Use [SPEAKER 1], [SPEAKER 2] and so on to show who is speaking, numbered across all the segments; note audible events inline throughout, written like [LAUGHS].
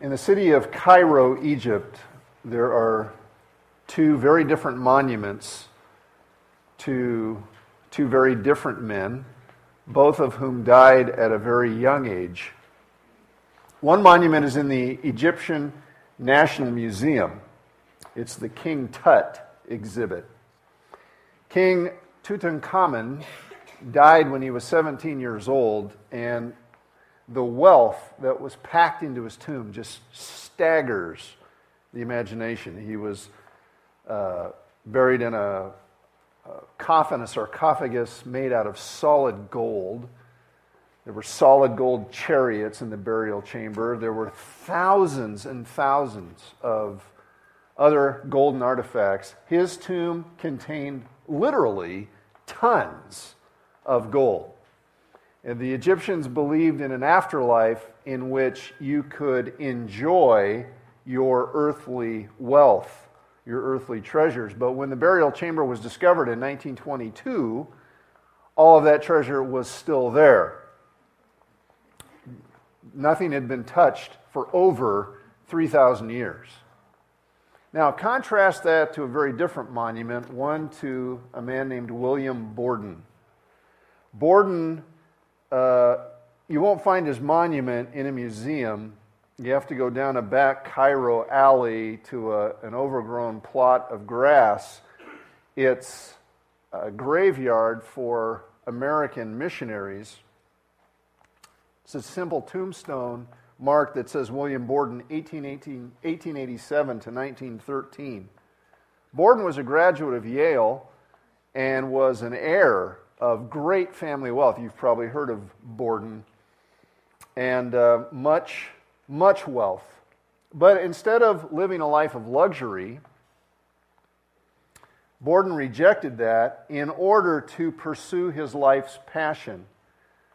[SPEAKER 1] In the city of Cairo, Egypt, there are two very different monuments to two very different men, both of whom died at a very young age. One monument is in the Egyptian National Museum. It's the King Tut exhibit. King Tutankhamun died when he was 17 years old, and the wealth that was packed into his tomb just staggers the imagination. He was uh, buried in a, a coffin, a sarcophagus made out of solid gold. There were solid gold chariots in the burial chamber. There were thousands and thousands of other golden artifacts. His tomb contained literally tons of gold. And the Egyptians believed in an afterlife in which you could enjoy your earthly wealth, your earthly treasures. But when the burial chamber was discovered in 1922, all of that treasure was still there. Nothing had been touched for over 3,000 years. Now, contrast that to a very different monument, one to a man named William Borden. Borden, uh, you won't find his monument in a museum. You have to go down a back Cairo alley to a, an overgrown plot of grass. It's a graveyard for American missionaries. It's a simple tombstone mark that says William Borden, 1887 to 1913. Borden was a graduate of Yale and was an heir of great family wealth. You've probably heard of Borden. And uh, much, much wealth. But instead of living a life of luxury, Borden rejected that in order to pursue his life's passion,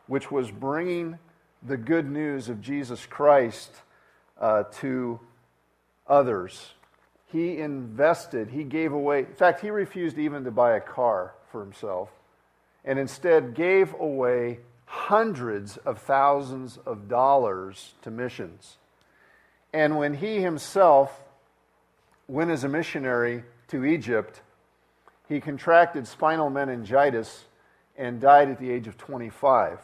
[SPEAKER 1] which was bringing the good news of Jesus Christ uh, to others. He invested, he gave away, in fact, he refused even to buy a car for himself and instead gave away hundreds of thousands of dollars to missions. And when he himself went as a missionary to Egypt, he contracted spinal meningitis and died at the age of 25.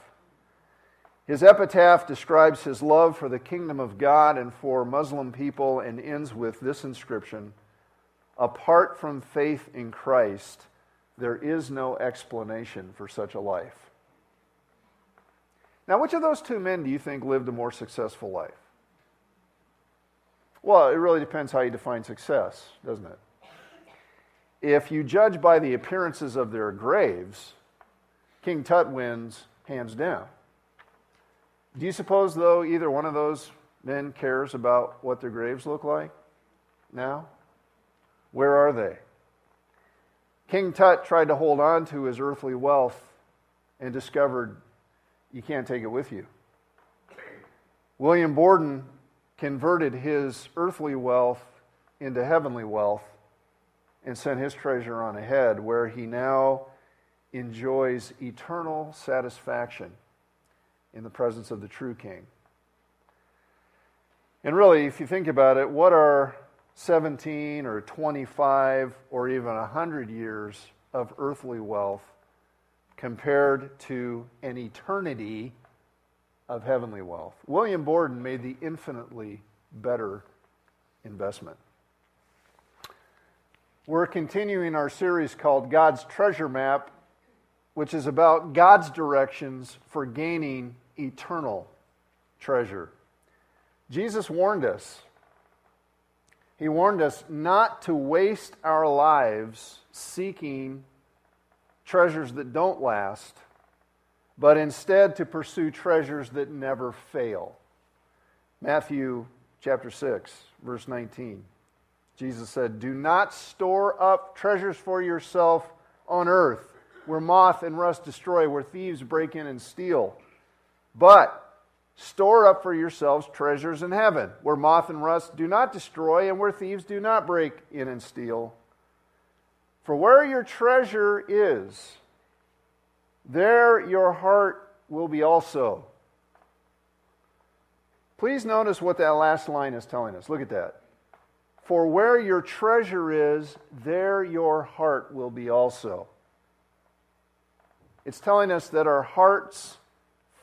[SPEAKER 1] His epitaph describes his love for the kingdom of God and for Muslim people and ends with this inscription Apart from faith in Christ, there is no explanation for such a life. Now, which of those two men do you think lived a more successful life? Well, it really depends how you define success, doesn't it? If you judge by the appearances of their graves, King Tut wins hands down. Do you suppose, though, either one of those men cares about what their graves look like now? Where are they? King Tut tried to hold on to his earthly wealth and discovered you can't take it with you. William Borden converted his earthly wealth into heavenly wealth and sent his treasure on ahead, where he now enjoys eternal satisfaction in the presence of the true king. And really, if you think about it, what are 17 or 25 or even 100 years of earthly wealth compared to an eternity of heavenly wealth? William Borden made the infinitely better investment. We're continuing our series called God's Treasure Map, which is about God's directions for gaining eternal treasure. Jesus warned us. He warned us not to waste our lives seeking treasures that don't last, but instead to pursue treasures that never fail. Matthew chapter 6, verse 19. Jesus said, Do not store up treasures for yourself on earth, where moth and rust destroy, where thieves break in and steal but store up for yourselves treasures in heaven, where moth and rust do not destroy, and where thieves do not break in and steal. For where your treasure is, there your heart will be also. Please notice what that last line is telling us. Look at that. For where your treasure is, there your heart will be also. It's telling us that our hearts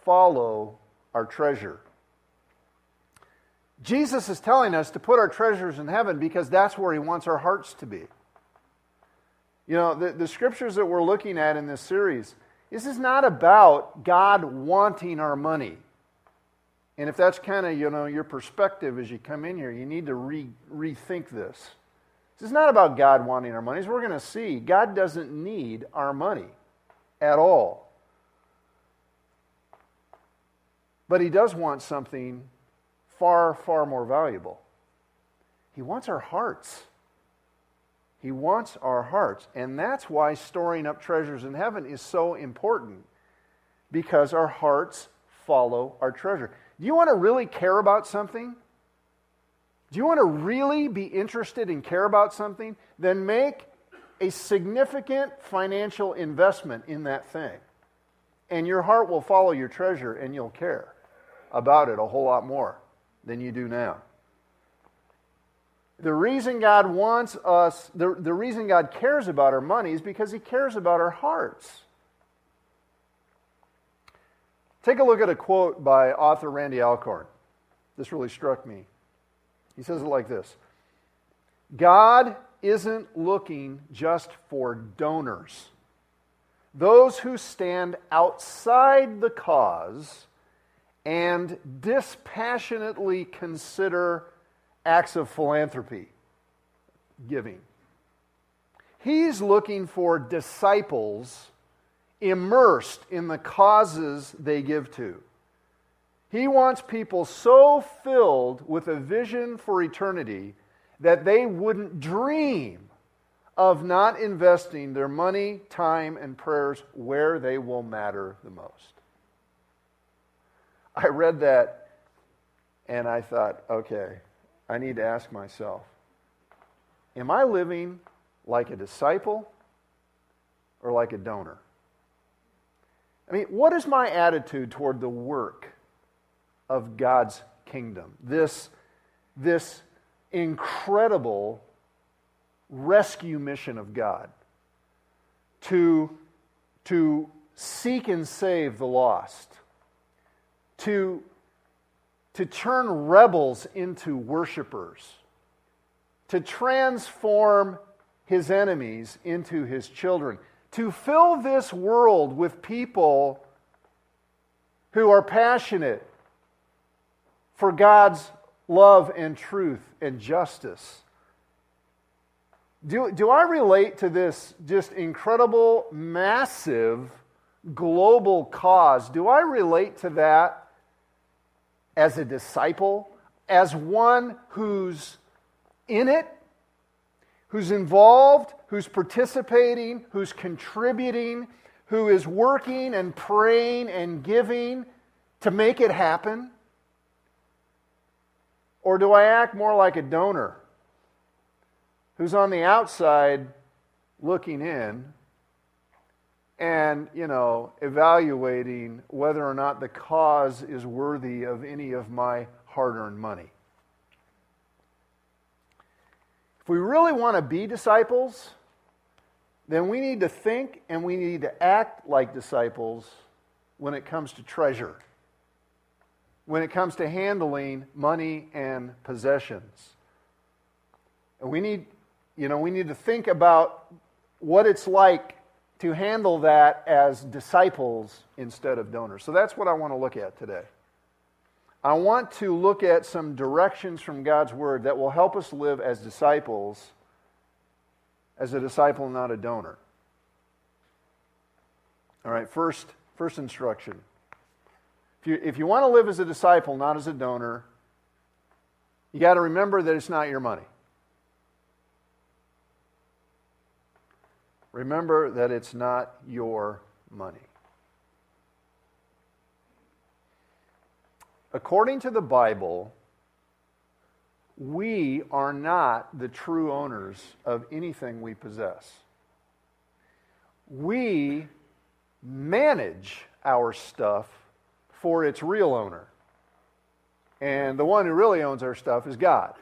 [SPEAKER 1] follow our treasure. Jesus is telling us to put our treasures in heaven because that's where he wants our hearts to be. You know, the, the scriptures that we're looking at in this series, this is not about God wanting our money. And if that's kind of, you know, your perspective as you come in here, you need to re- rethink this. This is not about God wanting our money. As we're going to see, God doesn't need our money at all. But he does want something far, far more valuable. He wants our hearts. He wants our hearts. And that's why storing up treasures in heaven is so important because our hearts follow our treasure. Do you want to really care about something? Do you want to really be interested and care about something? Then make a significant financial investment in that thing. And your heart will follow your treasure and you'll care about it a whole lot more than you do now. The reason God wants us, the, the reason God cares about our money is because He cares about our hearts. Take a look at a quote by author Randy Alcorn. This really struck me. He says it like this God isn't looking just for donors, those who stand outside the cause and dispassionately consider acts of philanthropy, giving. He's looking for disciples immersed in the causes they give to. He wants people so filled with a vision for eternity that they wouldn't dream of not investing their money, time, and prayers where they will matter the most. I read that and I thought, okay, I need to ask myself Am I living like a disciple or like a donor? I mean, what is my attitude toward the work of God's kingdom? This, this incredible rescue mission of God to, to seek and save the lost, to, to turn rebels into worshipers, to transform his enemies into his children, to fill this world with people who are passionate for God's love and truth and justice. Do, do I relate to this just incredible, massive, global cause? Do I relate to that as a disciple, as one who's in it, who's involved, who's participating, who's contributing, who is working and praying and giving to make it happen? Or do I act more like a donor who's on the outside looking in and, you know, evaluating whether or not the cause is worthy of any of my hard earned money? If we really want to be disciples, then we need to think and we need to act like disciples when it comes to treasure when it comes to handling money and possessions. And we need, you know, we need to think about what it's like to handle that as disciples instead of donors. So that's what I want to look at today. I want to look at some directions from God's Word that will help us live as disciples, as a disciple, not a donor. All right, first, first instruction if you, if you want to live as a disciple, not as a donor, you got to remember that it's not your money. Remember that it's not your money. According to the Bible, we are not the true owners of anything we possess. We manage our stuff for its real owner. And the one who really owns our stuff is God.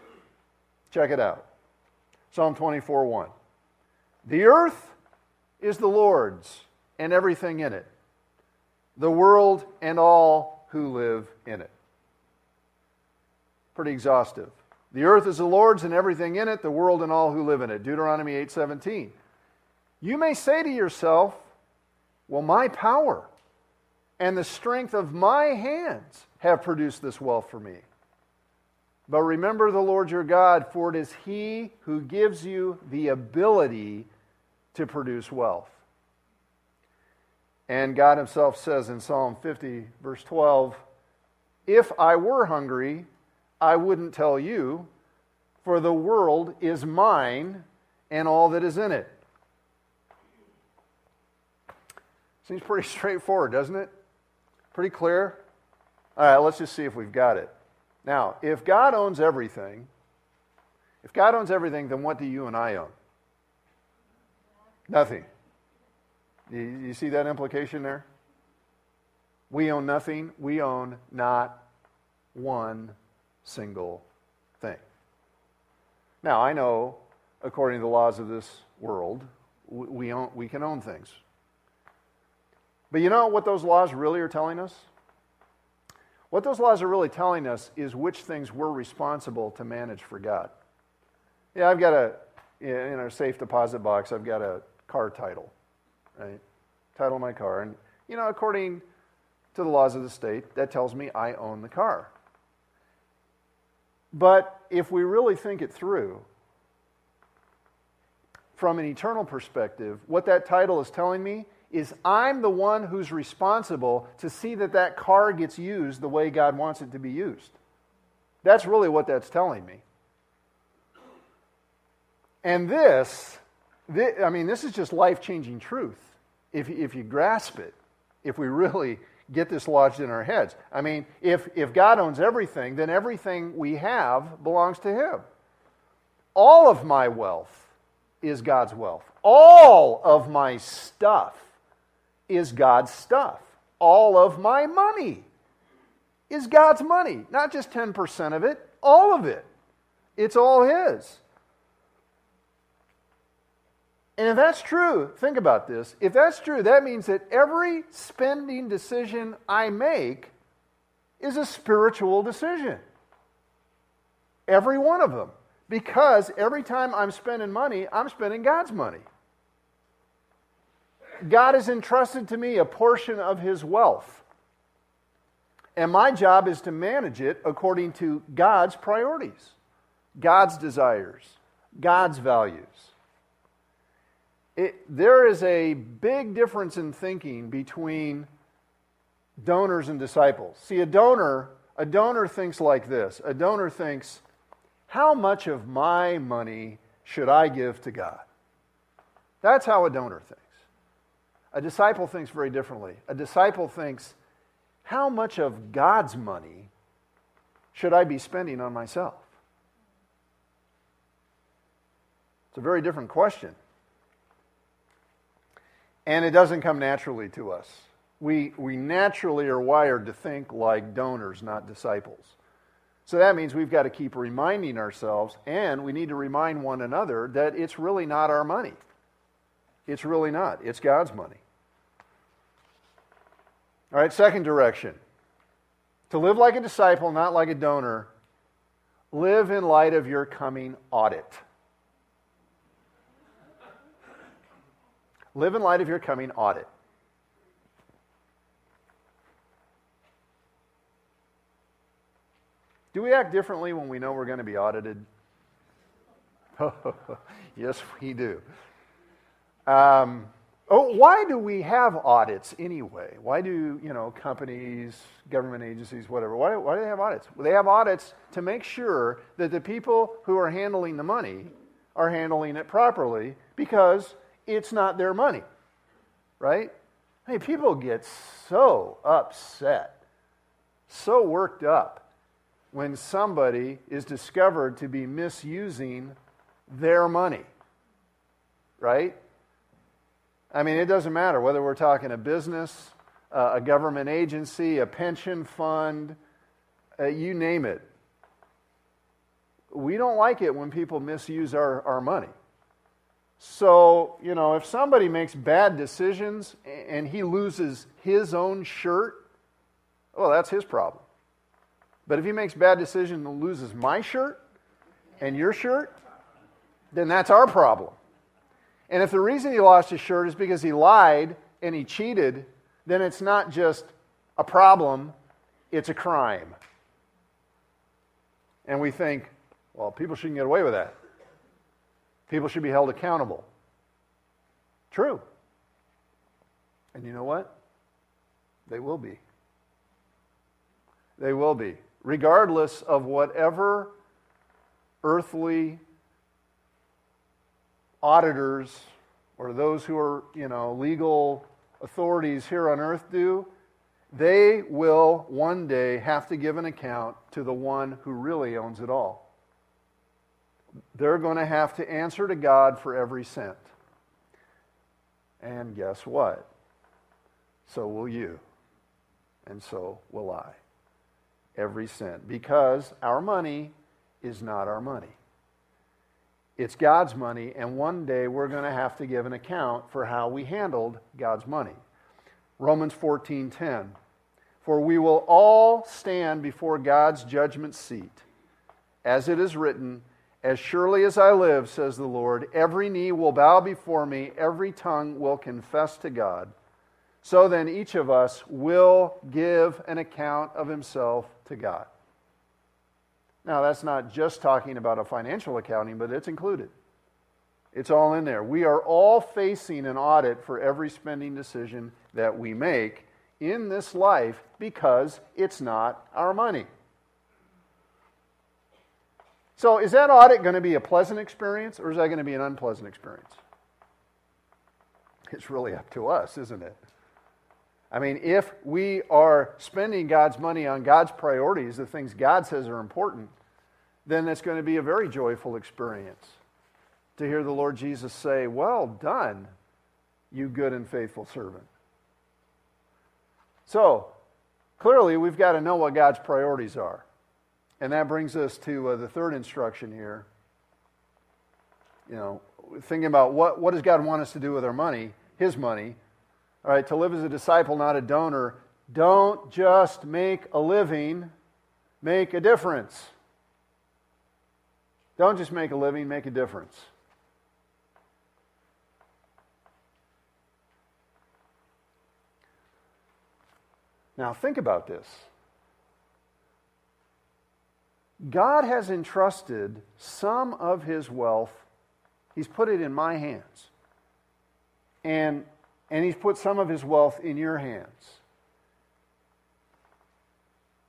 [SPEAKER 1] Check it out Psalm 24 1. The earth is the Lord's and everything in it, the world and all who live in it. Pretty exhaustive. The earth is the Lord's and everything in it, the world and all who live in it. Deuteronomy 8:17. You may say to yourself, well, my power and the strength of my hands have produced this wealth for me. But remember the Lord your God, for it is He who gives you the ability to produce wealth. And God Himself says in Psalm 50, verse 12, If I were hungry, I wouldn't tell you, for the world is mine and all that is in it. Seems pretty [LAUGHS] straightforward, doesn't it? Pretty clear? All right, let's just see if we've got it. Now, if God owns everything, if God owns everything, then what do you and I own? Nothing. You, you see that implication there? We own nothing. We own not one single thing. Now, I know, according to the laws of this world, we, own, we can own things. But you know what those laws really are telling us? What those laws are really telling us is which things we're responsible to manage for God. Yeah, I've got a, in our safe deposit box, I've got a car title, right? Title my car. And, you know, according to the laws of the state, that tells me I own the car. But if we really think it through, from an eternal perspective, what that title is telling me is I'm the one who's responsible to see that that car gets used the way God wants it to be used. That's really what that's telling me. And this, this I mean, this is just life changing truth if, if you grasp it, if we really get this lodged in our heads. I mean, if, if God owns everything, then everything we have belongs to Him. All of my wealth is God's wealth. All of my stuff is God's stuff. All of my money is God's money. Not just 10% of it, all of it. It's all His. And if that's true, think about this. If that's true, that means that every spending decision I make is a spiritual decision. Every one of them. Because every time I'm spending money, I'm spending God's money. God has entrusted to me a portion of his wealth. And my job is to manage it according to God's priorities, God's desires, God's values. It, there is a big difference in thinking between donors and disciples. See, a donor, a donor thinks like this. A donor thinks, how much of my money should I give to God? That's how a donor thinks. A disciple thinks very differently. A disciple thinks, how much of God's money should I be spending on myself? It's a very different question. And it doesn't come naturally to us. We, we naturally are wired to think like donors, not disciples. So that means we've got to keep reminding ourselves, and we need to remind one another that it's really not our money. It's really not. It's God's money. All right, second direction. To live like a disciple, not like a donor, live in light of your coming audit. Live in light of your coming audit. Do we act differently when we know we're going to be audited? [LAUGHS] yes, we do. Um, oh, why do we have audits anyway? Why do you know companies, government agencies, whatever? Why, why do they have audits? Well, they have audits to make sure that the people who are handling the money are handling it properly because it's not their money, right? Hey, people get so upset, so worked up when somebody is discovered to be misusing their money, right? I mean, it doesn't matter whether we're talking a business, uh, a government agency, a pension fund, uh, you name it. We don't like it when people misuse our, our money. So, you know, if somebody makes bad decisions and he loses his own shirt, well, that's his problem. But if he makes bad decisions and loses my shirt and your shirt, then that's our problem. And if the reason he lost his shirt is because he lied and he cheated, then it's not just a problem, it's a crime. And we think, well, people shouldn't get away with that. People should be held accountable. True. And you know what? They will be. They will be. Regardless of whatever earthly auditors or those who are, you know, legal authorities here on earth do, they will one day have to give an account to the one who really owns it all. They're going to have to answer to God for every cent. And guess what? So will you. And so will I. Every cent. Because our money is not our money. It's God's money, and one day we're going to have to give an account for how we handled God's money. Romans 14:10 For we will all stand before God's judgment seat. As it is written, as surely as I live, says the Lord, every knee will bow before me, every tongue will confess to God. So then each of us will give an account of himself to God. Now, that's not just talking about a financial accounting, but it's included. It's all in there. We are all facing an audit for every spending decision that we make in this life because it's not our money. So, is that audit going to be a pleasant experience or is that going to be an unpleasant experience? It's really up to us, isn't it? I mean, if we are spending God's money on God's priorities, the things God says are important, then it's going to be a very joyful experience to hear the Lord Jesus say, Well done, you good and faithful servant. So, clearly, we've got to know what God's priorities are. And that brings us to uh, the third instruction here. You know, thinking about what, what does God want us to do with our money, His money. All right, to live as a disciple, not a donor. Don't just make a living, make a difference. Don't just make a living, make a difference. Now, think about this. God has entrusted some of his wealth, he's put it in my hands. And, and he's put some of his wealth in your hands.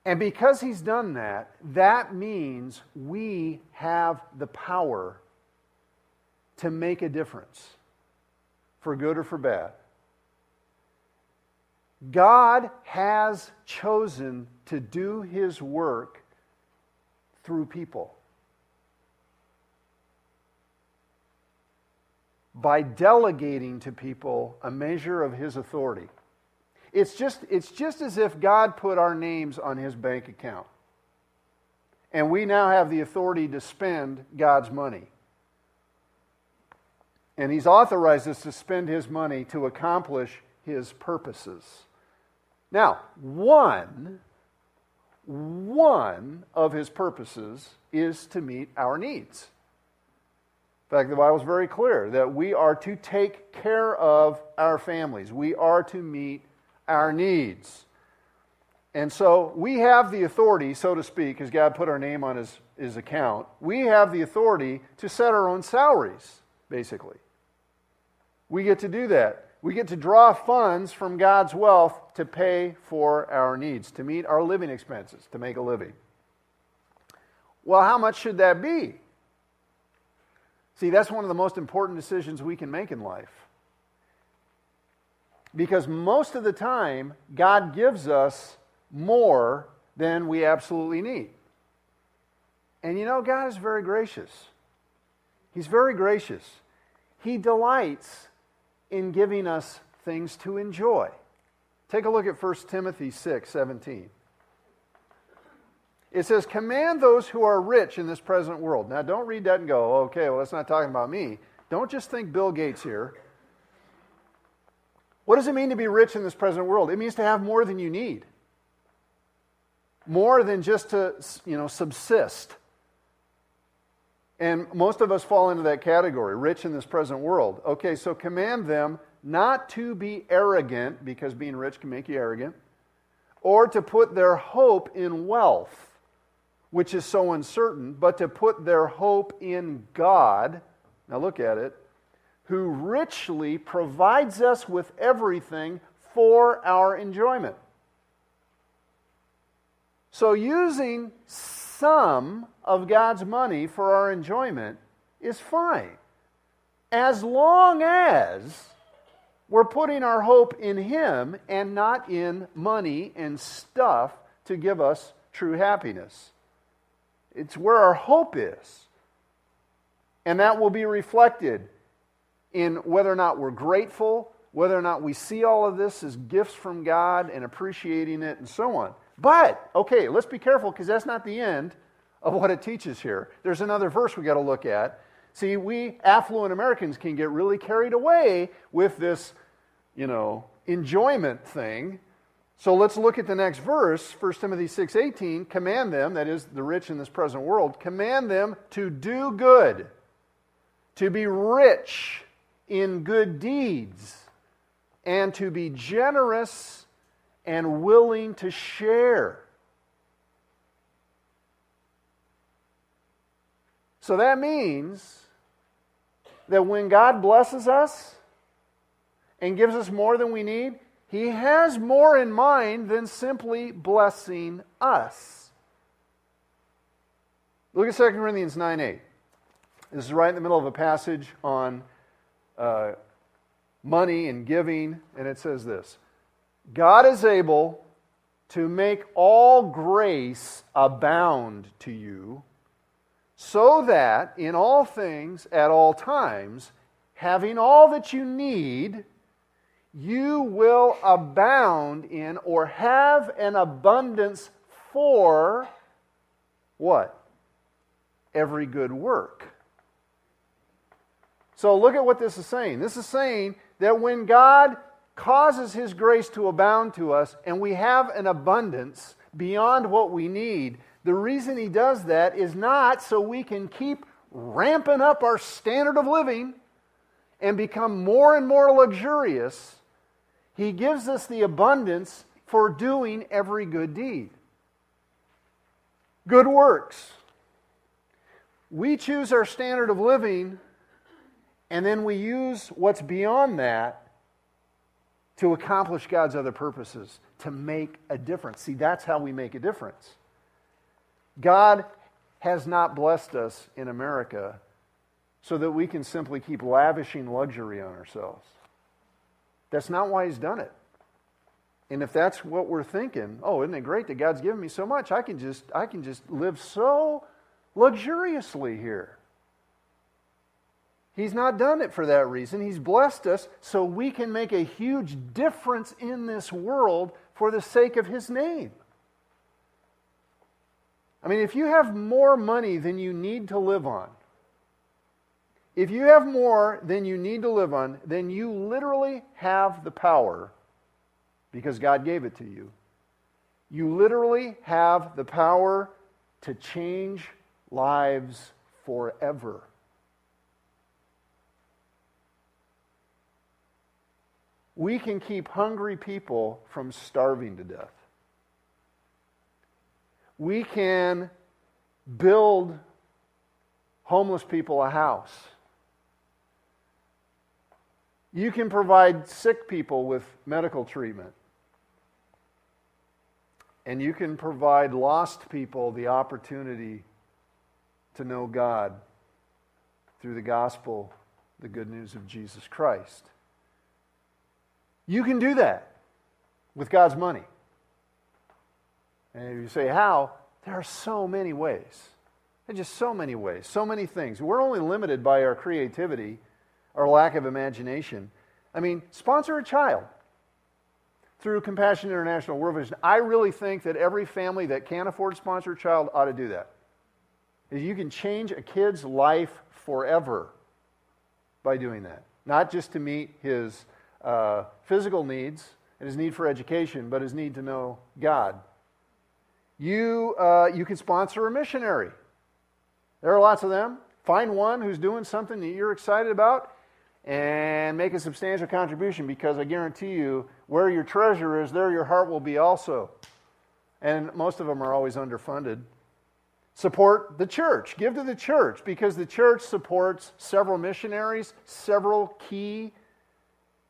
[SPEAKER 1] And because he's done that, that means we have the power to make a difference, for good or for bad. God has chosen to do his work through people. By delegating to people a measure of his authority. It's just, it's just as if God put our names on his bank account. And we now have the authority to spend God's money. And he's authorized us to spend his money to accomplish his purposes. Now, one one of his purposes is to meet our needs. In fact, the Bible is very clear that we are to take care of our families, we are to meet our needs. And so we have the authority, so to speak, as God put our name on his, his account, we have the authority to set our own salaries, basically. We get to do that. We get to draw funds from God's wealth to pay for our needs, to meet our living expenses, to make a living. Well, how much should that be? See, that's one of the most important decisions we can make in life. Because most of the time, God gives us more than we absolutely need. And you know, God is very gracious. He's very gracious. He delights in giving us things to enjoy. Take a look at 1 Timothy 6 17. It says, Command those who are rich in this present world. Now, don't read that and go, okay, well, that's not talking about me. Don't just think Bill Gates here. What does it mean to be rich in this present world? It means to have more than you need, more than just to, you know, subsist. And most of us fall into that category, rich in this present world. Okay, so command them not to be arrogant, because being rich can make you arrogant, or to put their hope in wealth, which is so uncertain, but to put their hope in God. Now look at it. Who richly provides us with everything for our enjoyment. So, using some of God's money for our enjoyment is fine. As long as we're putting our hope in Him and not in money and stuff to give us true happiness. It's where our hope is. And that will be reflected in whether or not we're grateful, whether or not we see all of this as gifts from God and appreciating it, and so on. But, okay, let's be careful because that's not the end of what it teaches here. There's another verse we got to look at See, we affluent Americans can get really carried away with this, you know, enjoyment thing. So let's look at the next verse, 1 Timothy 6:18, command them, that is the rich in this present world, command them to do good, to be rich in good deeds, and to be generous and willing to share. So that means that when God blesses us and gives us more than we need, He has more in mind than simply blessing us. Look at 2 Corinthians 9 8. This is right in the middle of a passage on uh, money and giving, and it says this God is able to make all grace abound to you so that in all things, at all times, having all that you need, you will abound in or have an abundance for what? Every good work. So look at what this is saying. This is saying that when God causes His grace to abound to us and we have an abundance beyond what we need, the reason he does that is not so we can keep ramping up our standard of living and become more and more luxurious. He gives us the abundance for doing every good deed. Good works. We choose our standard of living, and then we use what's beyond that to accomplish God's other purposes, to make a difference. See, that's how we make a difference. God has not blessed us in America so that we can simply keep lavishing luxury on ourselves. That's not why He's done it. And if that's what we're thinking, oh, isn't it great that God's given me so much? I can just, I can just live so luxuriously here. He's not done it for that reason. He's blessed us so we can make a huge difference in this world for the sake of His name. I mean, if you have more money than you need to live on, if you have more than you need to live on, then you literally have the power because God gave it to you. You literally have the power to change lives forever. We can keep hungry people from starving to death we can build homeless people a house. You can provide sick people with medical treatment. And you can provide lost people the opportunity to know God through the gospel, the good news of Jesus Christ. You can do that with God's money. And if you say, how? There are so many ways. There's just so many ways, so many things. We're only limited by our creativity, our lack of imagination. I mean, sponsor a child. through Compassion International World Vision. I really think that every family that can afford to sponsor a child ought to do that. You can change a kid's life forever by doing that. Not just to meet his uh, physical needs and his need for education, but his need to know God. You, uh, you can sponsor a missionary. There are lots of them. Find one who's doing something that you're excited about and make a substantial contribution because I guarantee you, where your treasure is, there your heart will be also. And most of them are always underfunded. Support the church. Give to the church because the church supports several missionaries, several key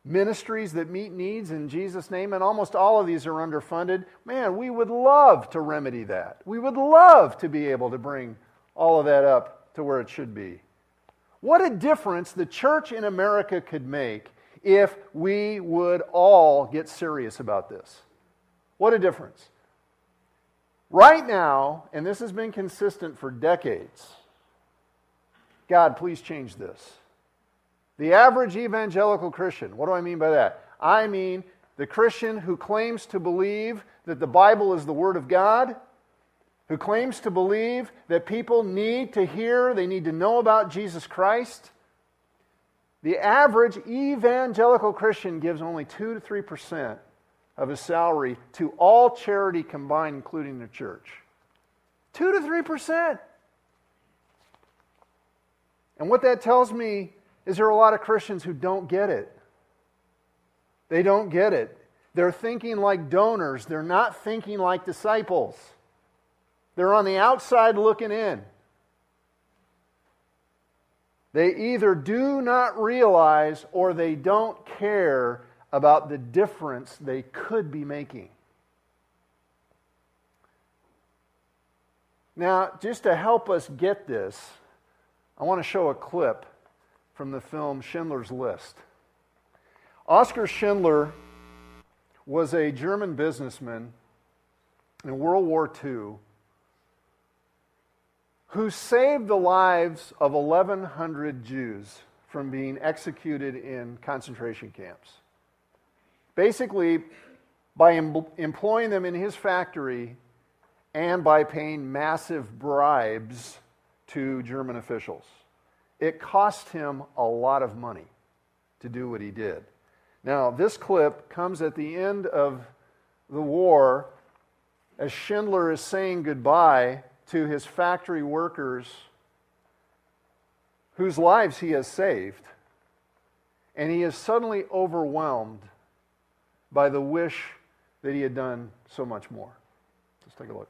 [SPEAKER 1] ministries that meet needs in Jesus' name, and almost all of these are underfunded. Man, we would love to remedy that. We would love to be able to bring all of that up to where it should be. What a difference the church in America could make if we would all get serious about this. What a difference. Right now, and this has been consistent for decades, God, please change this. The average evangelical Christian, what do I mean by that? I mean the Christian who claims to believe that the Bible is the Word of God who claims to believe that people need to hear, they need to know about Jesus Christ, the average evangelical Christian gives only 2 to 3% of his salary to all charity combined, including the church. 2 to 3%. And what that tells me is there a lot of Christians who don't get it. They don't get it. They're thinking like donors, they're not thinking like disciples. They're on the outside looking in. They either do not realize or they don't care about the difference they could be making. Now, just to help us get this, I want to show a clip from the film Schindler's List. Oskar Schindler was a German businessman in World War II who saved the lives of 1,100 Jews from being executed in concentration camps. Basically, by em- employing them in his factory and by paying massive bribes to German officials. It cost him a lot of money to do what he did. Now, this clip comes at the end of the war as Schindler is saying goodbye to his factory workers whose lives he has saved, and he is suddenly overwhelmed by the wish that he had done so much more. Let's take a look.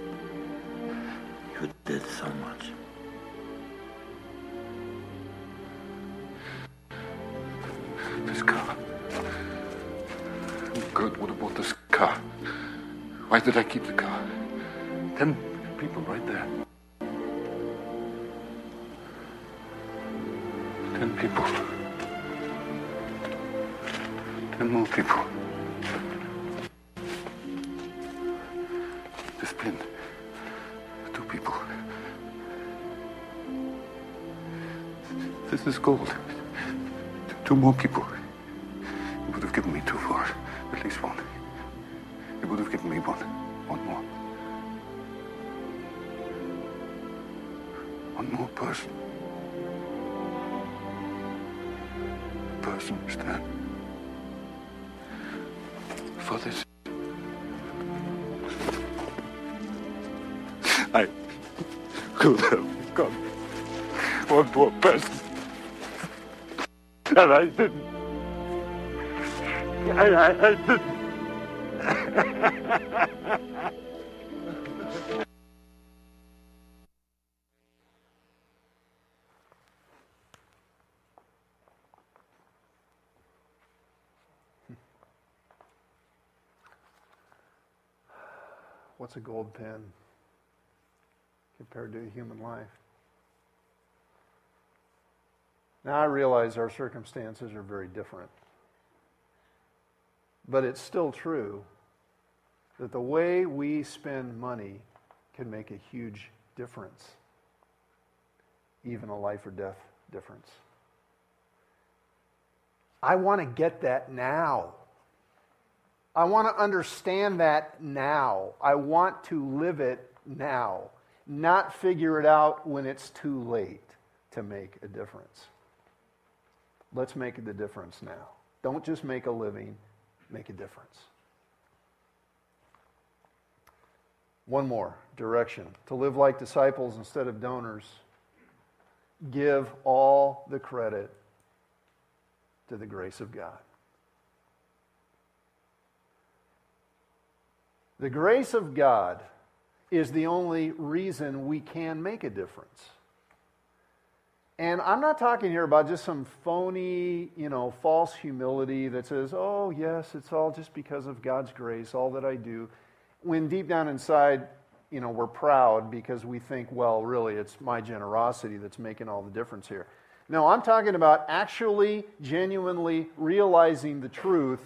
[SPEAKER 2] Why did I keep the car? Ten people right there. Ten people. Ten more people. This pin. Two people. This is gold. Two more people. You would have given me two for. At least one. Would have given me one. One more. one more person. Person Stern for this. I could have become one more person. And I didn't. And I, I didn't. [LAUGHS]
[SPEAKER 1] What's a gold pen compared to a human life? Now, I realize our circumstances are very different. But it's still true that the way we spend money can make a huge difference, even a life or death difference. I want to get that now. I want to understand that now. I want to live it now, not figure it out when it's too late to make a difference. Let's make the difference now. Don't just make a living, make a difference. One more direction to live like disciples instead of donors. Give all the credit to the grace of God. The grace of God is the only reason we can make a difference. And I'm not talking here about just some phony, you know, false humility that says, oh, yes, it's all just because of God's grace, all that I do. When deep down inside, you know, we're proud because we think, well, really, it's my generosity that's making all the difference here. No, I'm talking about actually, genuinely realizing the truth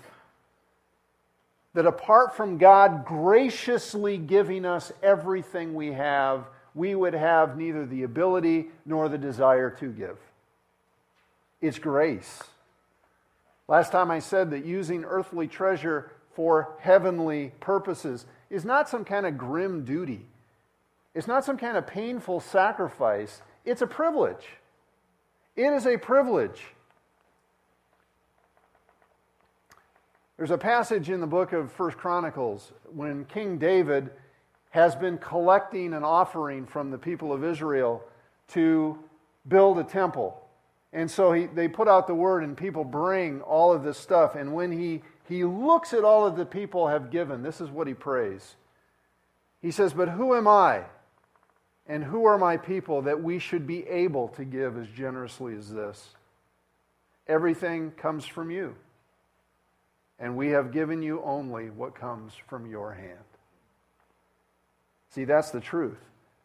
[SPEAKER 1] that apart from God graciously giving us everything we have, we would have neither the ability nor the desire to give. It's grace. Last time I said that using earthly treasure for heavenly purposes is not some kind of grim duty. It's not some kind of painful sacrifice. It's a privilege. It is a privilege. There's a passage in the book of First Chronicles when King David has been collecting an offering from the people of Israel to build a temple. And so he, they put out the word, and people bring all of this stuff. And when he, he looks at all of the people have given, this is what he prays. He says, But who am I? And who are my people that we should be able to give as generously as this? Everything comes from you and we have given you only what comes from your hand. See, that's the truth.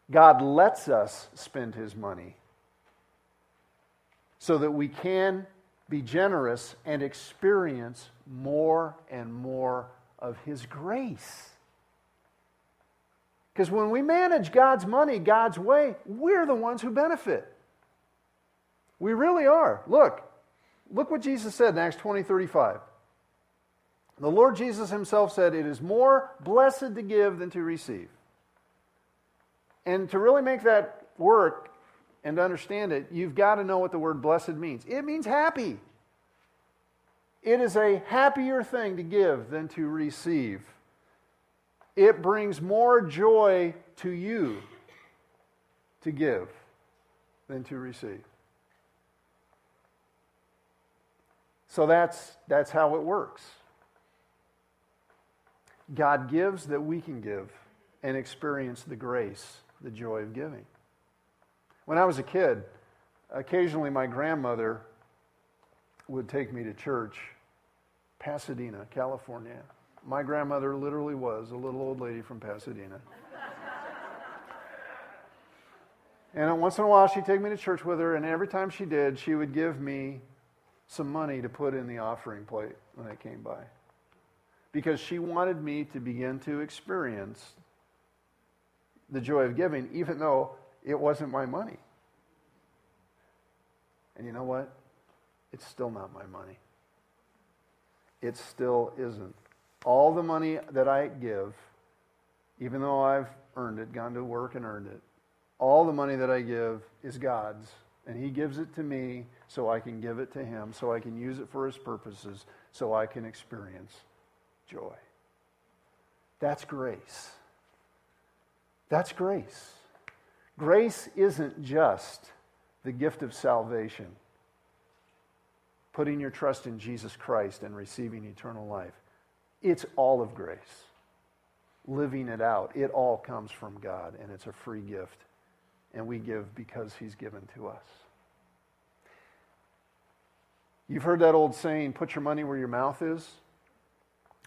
[SPEAKER 1] God lets us spend his money so that we can be generous and experience more and more of his grace. Because when we manage God's money God's way, we're the ones who benefit. We really are. Look, look what Jesus said in Acts 20 35. The Lord Jesus himself said, It is more blessed to give than to receive. And to really make that work and to understand it, you've got to know what the word blessed means. It means happy. It is a happier thing to give than to receive. It brings more joy to you to give than to receive. So that's, that's how it works. God gives that we can give and experience the grace, the joy of giving. When I was a kid, occasionally my grandmother would take me to church, Pasadena, California. My grandmother literally was a little old lady from Pasadena. and once in a while, she'd take me to church with her, and every time she did, she would give me some money to put in the offering plate when I came by because she wanted me to begin to experience the joy of giving, even though it wasn't my money. And you know what? It's still not my money. It still isn't. All the money that I give, even though I've earned it, gone to work and earned it, all the money that I give is God's, and He gives it to me so I can give it to Him, so I can use it for His purposes, so I can experience joy. That's grace. That's grace. Grace isn't just the gift of salvation, putting your trust in Jesus Christ and receiving eternal life. It's all of grace. Living it out. It all comes from God, and it's a free gift. And we give because He's given to us. You've heard that old saying, put your money where your mouth is.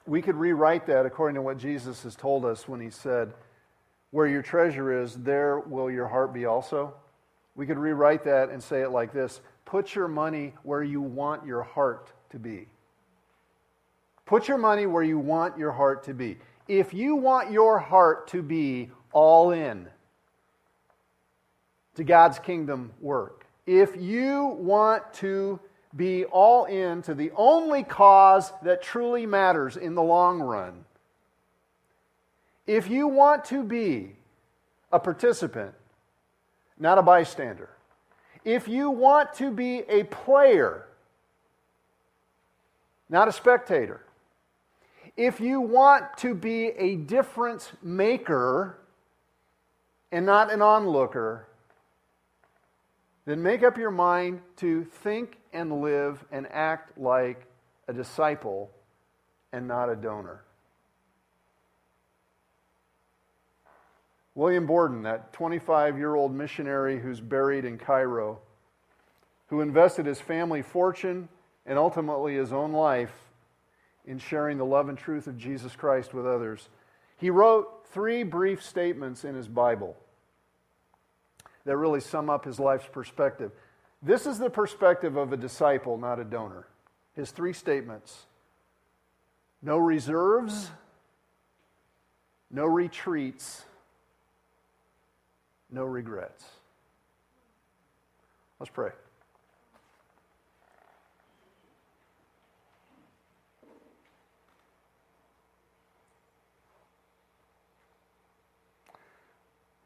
[SPEAKER 1] We could rewrite that according to what Jesus has told us when He said, Where your treasure is, there will your heart be also. We could rewrite that and say it like this Put your money where you want your heart to be. Put your money where you want your heart to be. If you want your heart to be all in to God's kingdom work, if you want to be all in to the only cause that truly matters in the long run, if you want to be a participant, not a bystander, if you want to be a player, not a spectator, if you want to be a difference maker and not an onlooker, then make up your mind to think and live and act like a disciple and not a donor. William Borden, that 25 year old missionary who's buried in Cairo, who invested his family fortune and ultimately his own life in sharing the love and truth of Jesus Christ with others. He wrote three brief statements in his Bible that really sum up his life's perspective. This is the perspective of a disciple, not a donor. His three statements no reserves, no retreats, no regrets. Let's pray.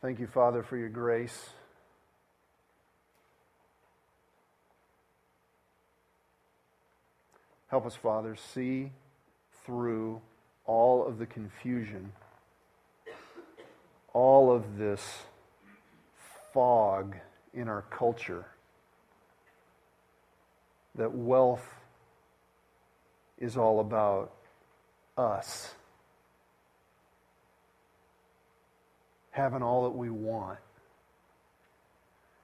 [SPEAKER 1] Thank you, Father, for your grace. Help us, Father, see through all of the confusion, all of this fog in our culture that wealth is all about us having all that we want.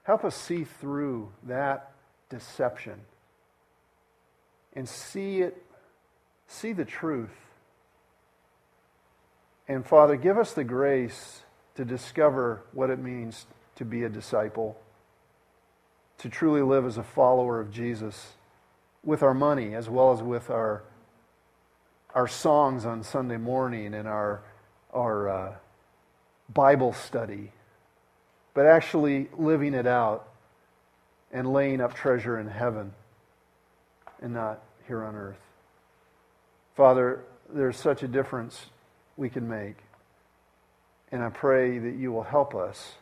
[SPEAKER 1] Help us see through that deception and see it, see the truth. And Father, give us the grace to discover what it means to be a disciple, to truly live as a follower of Jesus with our money as well as with our, our songs on Sunday morning and our, our uh, Bible study, but actually living it out and laying up treasure in heaven and not here on earth. Father, there's such a difference we can make. And I pray that you will help us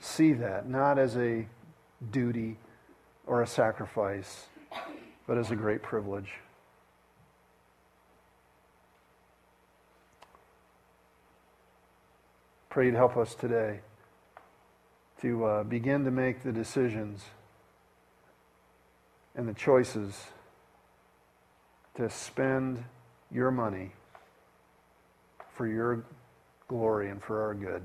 [SPEAKER 1] see that, not as a duty or a sacrifice, but as a great privilege. Pray you'd help us today to uh, begin to make the decisions and the choices to spend your money for your glory and for our good.